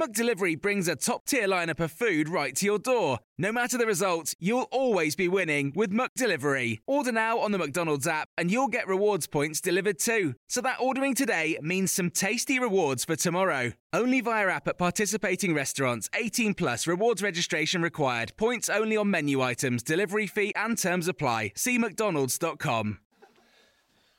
McDelivery brings a top tier lineup of food right to your door. No matter the result, you'll always be winning with McDelivery. Order now on the McDonald's app and you'll get rewards points delivered too. So that ordering today means some tasty rewards for tomorrow. Only via app at participating restaurants. 18 plus rewards registration required. Points only on menu items, delivery fee and terms apply. See McDonald's.com.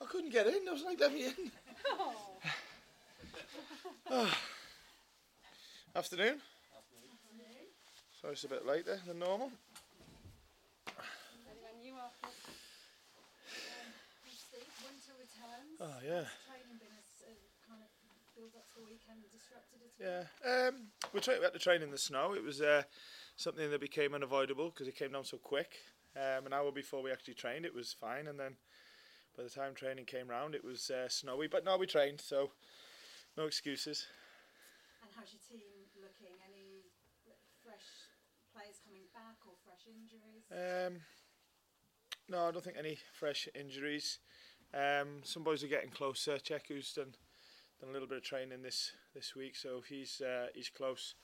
I couldn't get in. I was like, let me in. Oh. Afternoon. Sorry, it's a bit later than normal. Oh yeah. Yeah. Um, we tried. Had to train in the snow. It was uh, something that became unavoidable because it came down so quick. Um, an hour before we actually trained, it was fine, and then by the time training came round, it was uh, snowy. But no, we trained, so no excuses. How's your team looking? Any fresh players coming back or fresh injuries? Um, no, I don't think any fresh injuries. Um, some boys are getting closer. Cheikhou's done done a little bit of training this this week, so he's uh, he's close.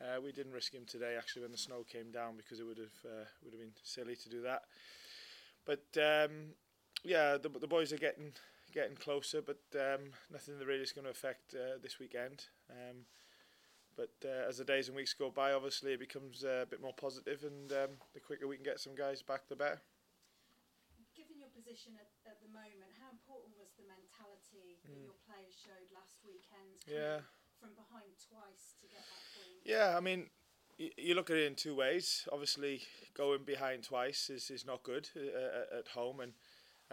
Uh, we didn't risk him today actually when the snow came down because it would have uh, would have been silly to do that. But um, yeah, the the boys are getting getting closer, but um, nothing that really is going to affect uh, this weekend. Um, but uh, as the days and weeks go by, obviously it becomes uh, a bit more positive, and um, the quicker we can get some guys back, the better. Given your position at, at the moment, how important was the mentality that your players showed last weekend? coming Yeah. From behind twice to get that point. Yeah, I mean, y- you look at it in two ways. Obviously, going behind twice is, is not good uh, at- at home, and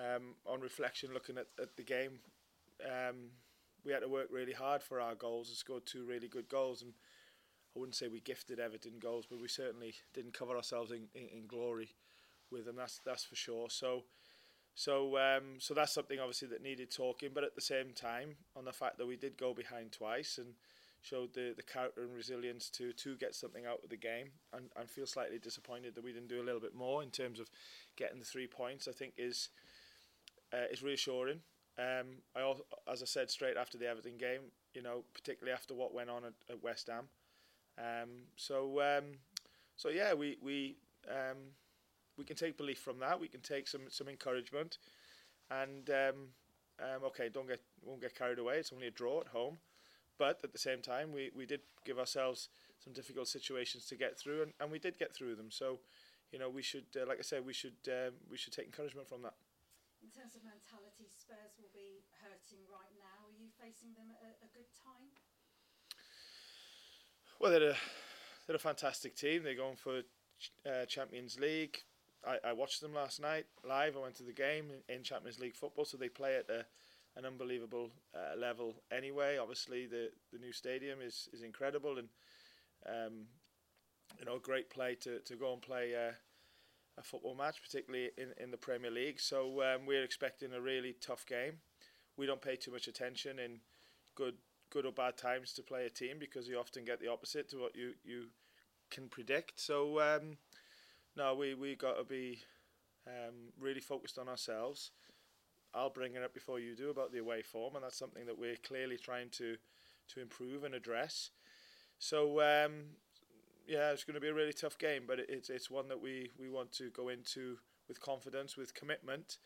um, on reflection, looking at, at the game, um, we had to work really hard for our goals and scored two really good goals. And I wouldn't say we gifted Everton goals, but we certainly didn't cover ourselves in, in, in glory with them. That's that's for sure. So. So, um, so that's something obviously that needed talking, but at the same time, on the fact that we did go behind twice and showed the, the character and resilience to to get something out of the game, and, and feel slightly disappointed that we didn't do a little bit more in terms of getting the three points. I think is uh, is reassuring. Um, I al- as I said straight after the Everton game, you know, particularly after what went on at, at West Ham. Um, so um, so yeah, we we um, we can take belief from that. We can take some some encouragement, and um, um, okay, don't get won't get carried away. It's only a draw at home, but at the same time, we, we did give ourselves some difficult situations to get through, and, and we did get through them. So, you know, we should, uh, like I said, we should um, we should take encouragement from that. Terms of mentality, Spurs will be hurting right now. Are you facing them at a, good time? Well, they're a they're a fantastic team. They're going for uh, Champions League. I, I watched them last night live. I went to the game in, in Champions League football, so they play at a, an unbelievable uh, level. Anyway, obviously the the new stadium is is incredible and um, you know great play to to go and play. Uh, a football match, particularly in, in the Premier League. So um, we're expecting a really tough game. We don't pay too much attention in good good or bad times to play a team because you often get the opposite to what you, you can predict. So um, no, we we got to be um, really focused on ourselves. I'll bring it up before you do about the away form, and that's something that we're clearly trying to to improve and address. So um, yeah, it's going to be a really tough game, but it's it's one that we, we want to go into with confidence, with commitment,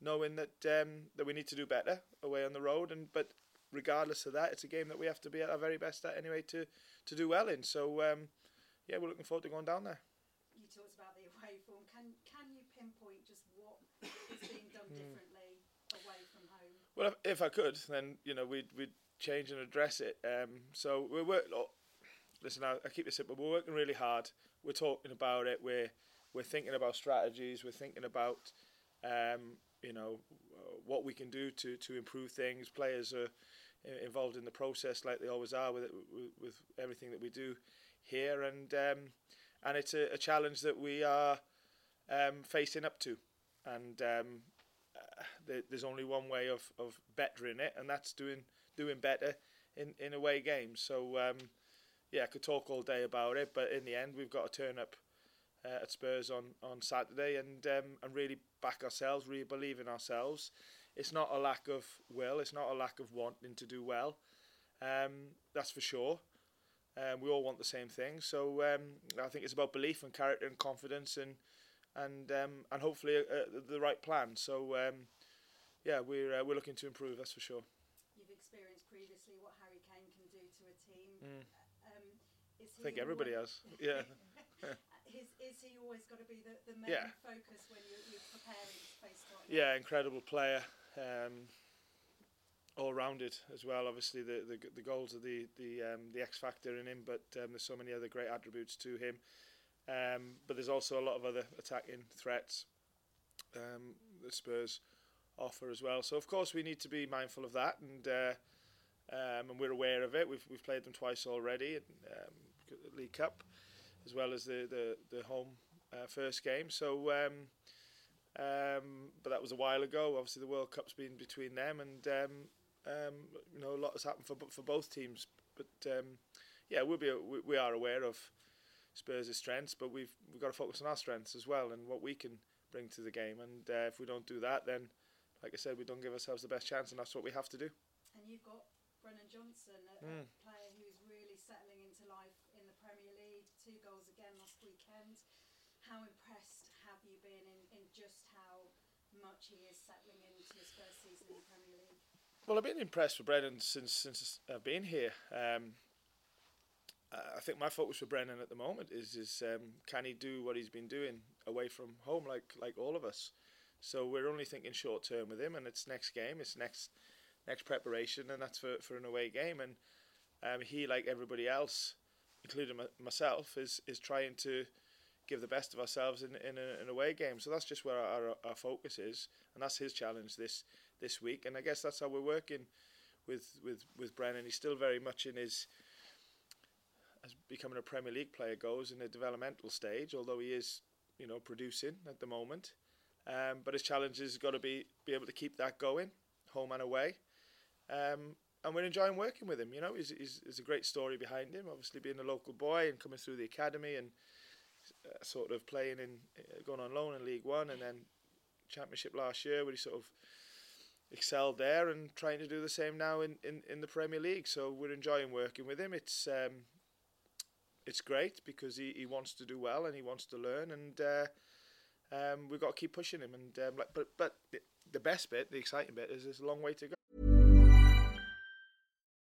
knowing that um, that we need to do better away on the road. And but regardless of that, it's a game that we have to be at our very best at anyway to to do well in. So um, yeah, we're looking forward to going down there. You talked about the away form. Can can you pinpoint just what is being done differently away from home? Well, if, if I could, then you know we'd we'd change and address it. Um, so we're work. Oh, listen, I, I keep it simple. We're working really hard. We're talking about it. We're we're thinking about strategies. We're thinking about um, you know what we can do to to improve things. Players are involved in the process like they always are with it, with, with everything that we do here, and um, and it's a, a, challenge that we are um, facing up to, and um, uh, there's only one way of, of bettering it, and that's doing doing better in, in away games. So um, yeah, I could talk all day about it, but in the end, we've got to turn up uh, at Spurs on, on Saturday and um, and really back ourselves, really believe in ourselves. It's not a lack of will, it's not a lack of wanting to do well. Um, that's for sure. Um, we all want the same thing, so um, I think it's about belief and character and confidence and and um, and hopefully uh, the right plan. So um, yeah, we're uh, we're looking to improve. That's for sure. You've experienced previously what Harry Kane can do to a team. Mm. Um, I think everybody has. Yeah. is, is he always got to be the, the main yeah. focus when you're, you're preparing to face Tottenham? Yeah, incredible player. Um, all rounded as well. Obviously, the the, the goals are the the um, the X factor in him, but um, there's so many other great attributes to him. Um, but there's also a lot of other attacking threats um, that Spurs offer as well. So of course we need to be mindful of that, and uh, um, and we're aware of it. We've we've played them twice already, um, League Cup, as well as the the, the home uh, first game. So. Um, um, but that was a while ago. Obviously, the World Cup's been between them, and um, um, you know a lot has happened for for both teams. But um, yeah, we'll be we, we are aware of Spurs' strengths, but we've we've got to focus on our strengths as well and what we can bring to the game. And uh, if we don't do that, then like I said, we don't give ourselves the best chance, and that's what we have to do. And you've got Brennan Johnson, a, mm. a player who's really settling into life in the Premier League. Two goals again last weekend. How impressed have you been in, in just how much he is settling into his first season in the Premier League? Well, I've been impressed with Brennan since since I've been here. Um, I think my focus for Brennan at the moment is is um, can he do what he's been doing away from home, like like all of us. So we're only thinking short term with him, and it's next game, it's next next preparation, and that's for, for an away game. And um, he, like everybody else, including myself, is is trying to give the best of ourselves in in an away game. So that's just where our, our, focus is, and that's his challenge this this week. And I guess that's how we're working with with with Brennan. He's still very much in his as becoming a Premier League player goes in a developmental stage, although he is, you know, producing at the moment. Um, but his challenge has got to be be able to keep that going, home and away. Um, and we're enjoying working with him. You know, he's, he's, he's, a great story behind him. Obviously, being a local boy and coming through the academy and sort of playing in, uh, going on loan in League One and then Championship last year, where he sort of excelled there and trying to do the same now in, in, in the Premier League. So we're enjoying working with him. It's um, it's great because he, he wants to do well and he wants to learn and uh, um, we've got to keep pushing him and um, like, but but the best bit the exciting bit is there's a long way to go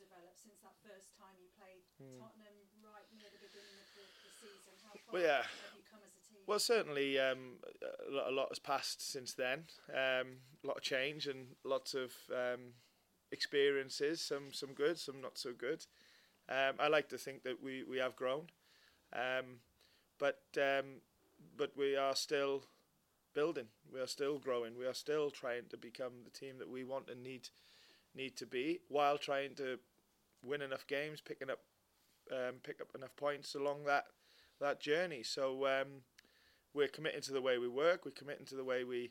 developed since that first time you played hmm. Tottenham right near the beginning of the, the season? How far well, yeah. have you come as a team? Well, certainly um, a lot has passed since then. Um, a lot of change and lots of. Um, experiences, some some good, some not so good. Um, I like to think that we, we have grown, um, but um, but we are still building. We are still growing. We are still trying to become the team that we want and need need to be while trying to win enough games, picking up um, pick up enough points along that that journey. So um, we're committing to the way we work. We're committing to the way we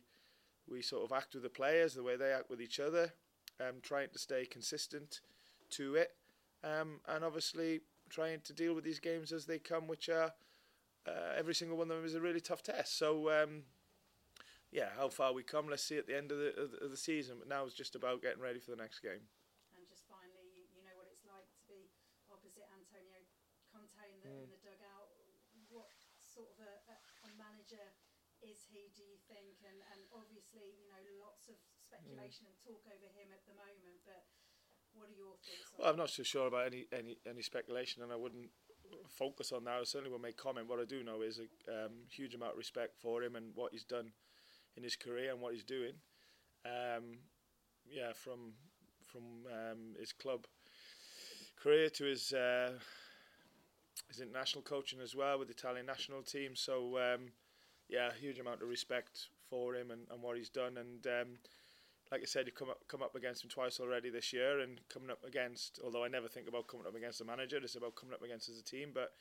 we sort of act with the players, the way they act with each other, um, trying to stay consistent to it, um, and obviously trying to deal with these games as they come, which are uh, every single one of them is a really tough test. So um, yeah, how far we come, let's see at the end of the, of the, season. But now it's just about getting ready for the next game. And just finally, you, you know what it's like to be opposite Antonio Conte in the, Mm. in the dugout. What sort of a, a, a manager is he, do you think? And, and obviously, you know, lots of speculation and talk over him at the moment, but what are your thoughts on Well, I'm not so sure about any, any, any speculation, and I wouldn't focus on that. I certainly will make comment. What I do know is a um, huge amount of respect for him and what he's done in his career and what he's doing. Um, yeah, from from um, his club career to his uh, his international coaching as well with the Italian national team. So um, yeah, huge amount of respect for him and, and what he's done. And um, like I said, you've come up come up against him twice already this year, and coming up against. Although I never think about coming up against the manager, it's about coming up against as a team. But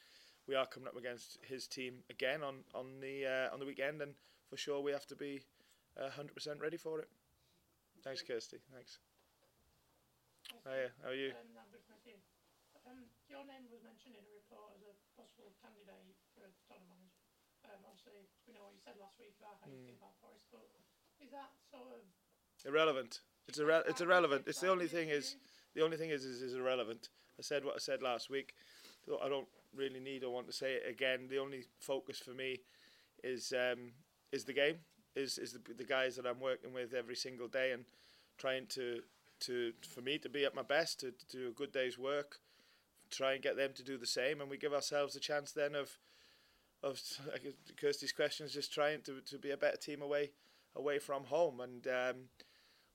we are coming up against his team again on on the uh, on the weekend, and for sure we have to be hundred percent ready for it. Thanks, Kirsty. Thanks. Hiya, how are you? Um, I'm good, thank you. Um, your name was mentioned in a report as a possible candidate for a Tottenham manager. Um, obviously, we know what you said last week about how you feel about Forest, but is that sort of Irrelevant. It's irre- It's irrelevant. It's the only thing is the only thing is is, is irrelevant. I said what I said last week. I don't really need or want to say it again. The only focus for me is um, is the game. Is is the, the guys that I'm working with every single day and trying to to for me to be at my best to, to do a good day's work. Try and get them to do the same, and we give ourselves a chance then of of Kirsty's questions, just trying to, to be a better team away away from home, and um,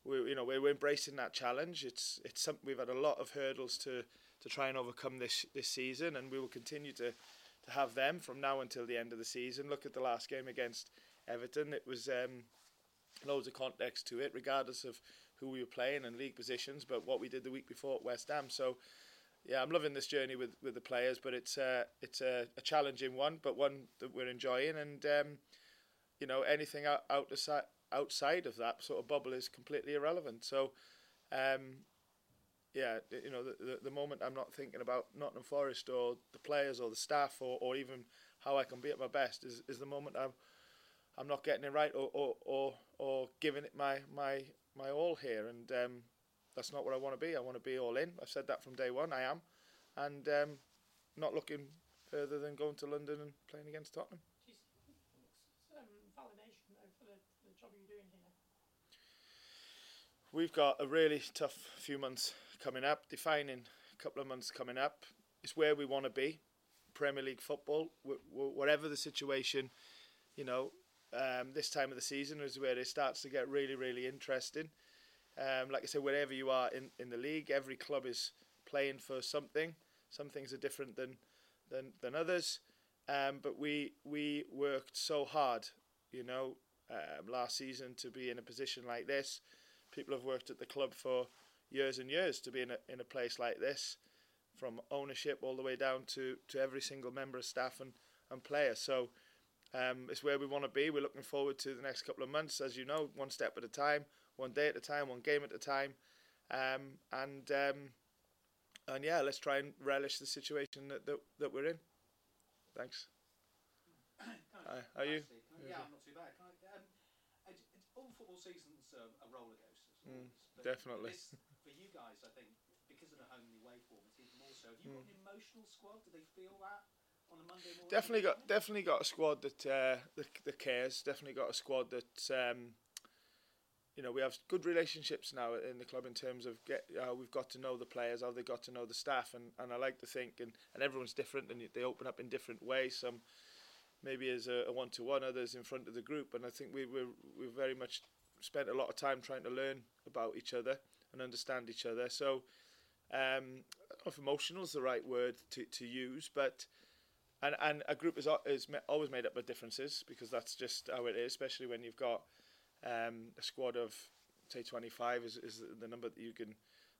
we you know we're embracing that challenge. It's it's something we've had a lot of hurdles to to try and overcome this this season, and we will continue to to have them from now until the end of the season. Look at the last game against Everton; it was um, loads of context to it, regardless of who we were playing and league positions, but what we did the week before at West Ham. So. Yeah, I'm loving this journey with, with the players, but it's uh, it's a, a challenging one, but one that we're enjoying. And um, you know, anything out, out aside, outside of that sort of bubble is completely irrelevant. So, um, yeah, you know, the, the, the moment I'm not thinking about Nottingham Forest or the players or the staff or, or even how I can be at my best is, is the moment I'm I'm not getting it right or, or, or, or giving it my, my, my all here. And um, that's not what I want to be. I want to be all in. I've said that from day one. I am. And um, not looking further than going to London and playing against Tottenham. um, validation though for the, for the job you're doing here? We've got a really tough few months coming up, defining a couple of months coming up. It's where we want to be, Premier League football, wh- wh- whatever the situation. You know, um, this time of the season is where it starts to get really, really interesting. Um, like I said, wherever you are in, in the league, every club is playing for something. Some things are different than than, than others. Um, but we we worked so hard, you know, um, last season to be in a position like this. People have worked at the club for years and years to be in a in a place like this, from ownership all the way down to, to every single member of staff and, and player. So um, it's where we want to be. We're looking forward to the next couple of months, as you know, one step at a time, one day at a time, one game at a time, um, and um, and yeah, let's try and relish the situation that that, that we're in. Thanks. Hi, how are you? Yeah, I'm not too bad. Can I, um, it, it, all football seasons um, are roller coasters. Mm, definitely. This, for you guys, I think, because of the home and away form, it's even more so. Have you got an emotional squad? Do they feel that on a Monday morning? Mm. Definitely got definitely got a squad that uh, that, that cares. Definitely got a squad that um, you know we have good relationships now in the club in terms of get uh, we've got to know the players, how they got to know the staff, and, and I like to think and, and everyone's different and they open up in different ways. Some maybe as a, one to one, others in front of the group, and I think we we we very much spent a lot of time trying to learn about each other and understand each other. So. Um, if emotional is the right word to, to use, but and and a group is is always made up of differences because that's just how it is. Especially when you've got um, a squad of say twenty five is, is the number that you can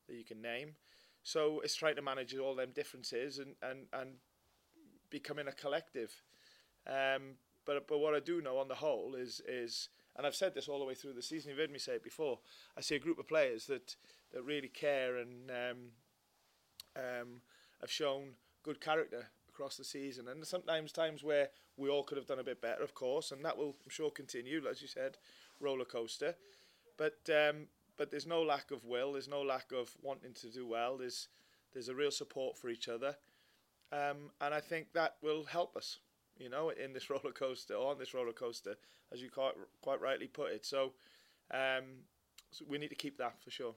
that you can name. So it's trying to manage all them differences and and and becoming a collective. Um, but but what I do know on the whole is is and I've said this all the way through the season. You've heard me say it before. I see a group of players that that really care and um, um, have shown good character across the season. And sometimes times where we all could have done a bit better, of course, and that will I'm sure continue, as you said, roller coaster. But um, but there's no lack of will. There's no lack of wanting to do well. There's there's a real support for each other, um, and I think that will help us. You know, in this roller coaster, or on this roller coaster, as you quite quite rightly put it. So, um, so we need to keep that for sure.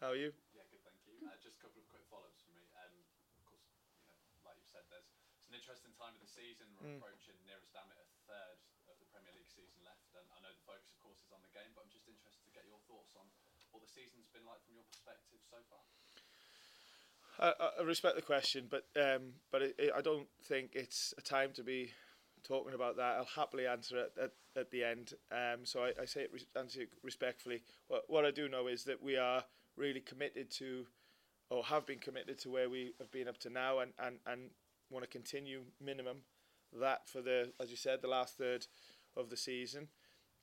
How are you? Yeah, good, thank you. Uh, just a couple of quick follow-ups for me. Um, of course, you know, like you've said, there's it's an interesting time of the season. We're Mm. approaching nearest damn it a third of the Premier League season left, and I know the focus, of course, is on the game. But I'm just interested to get your thoughts on the season's been like from your perspective so far. I, I respect the question, but um, but it, it, I don't think it's a time to be talking about that. I'll happily answer it at, at the end. Um, so I, I say it res- answer it respectfully. What, what I do know is that we are really committed to, or have been committed to where we have been up to now, and, and, and want to continue minimum that for the, as you said, the last third of the season,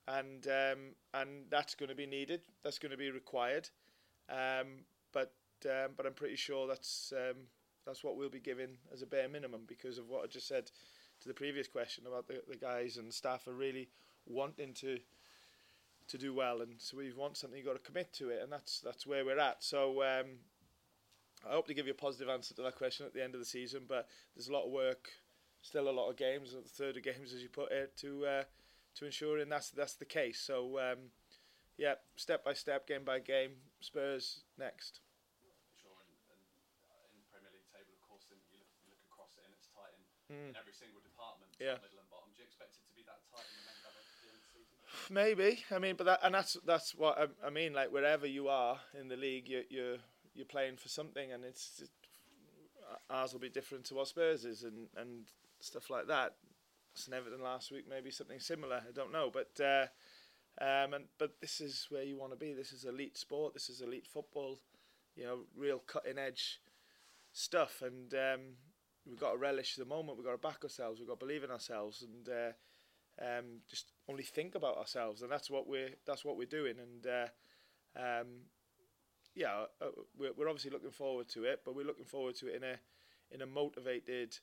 and um, and that's going to be needed. That's going to be required. Um, but um, but I'm pretty sure that's um, that's what we'll be given as a bare minimum because of what I just said to the previous question about the, the guys and staff are really wanting to to do well, and so we want something you've got to commit to it, and that's that's where we're at. So um, I hope to give you a positive answer to that question at the end of the season, but there's a lot of work, still a lot of games, a third of games as you put it, to uh, to ensuring that's that's the case. So um, yeah, step by step, game by game, Spurs next. Sure, and, and uh, in the Premier League table, of course, then you look, you look across it and it's tight in, Mm. in every single department, Yeah. middle and bottom. Do you expect it to be that tight and remain that way at the end of? Maybe. I mean, but that and that's that's what I, I mean. Like wherever you are in the league, you you're you're playing for something, and it's it, ours will be different to what Spurs is, and and stuff like that. St Everton last week, maybe something similar. I don't know, but uh, um, and but this is where you want to be. This is elite sport. This is elite football. You know, real cutting edge stuff, and um, we've got to relish the moment. We've got to back ourselves. We've got to believe in ourselves, and. Uh, um, just only think about ourselves, and that's what we're that's what we're doing. And uh, um, yeah, uh, we're, we're obviously looking forward to it, but we're looking forward to it in a in a motivated,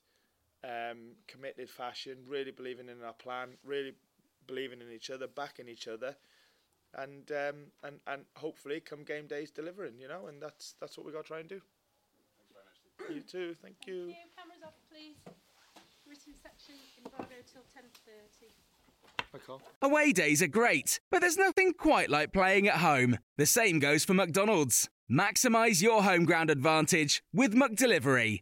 um, committed fashion. Really believing in our plan, really believing in each other, backing each other, and um, and and hopefully come game days delivering. You know, and that's that's what we got to try and do. Thanks very much. You too. Thank you. Cameras off, please. Written section in Bravo till 10.30. Away days are great, but there's nothing quite like playing at home. The same goes for McDonald's. Maximize your home ground advantage with McDelivery.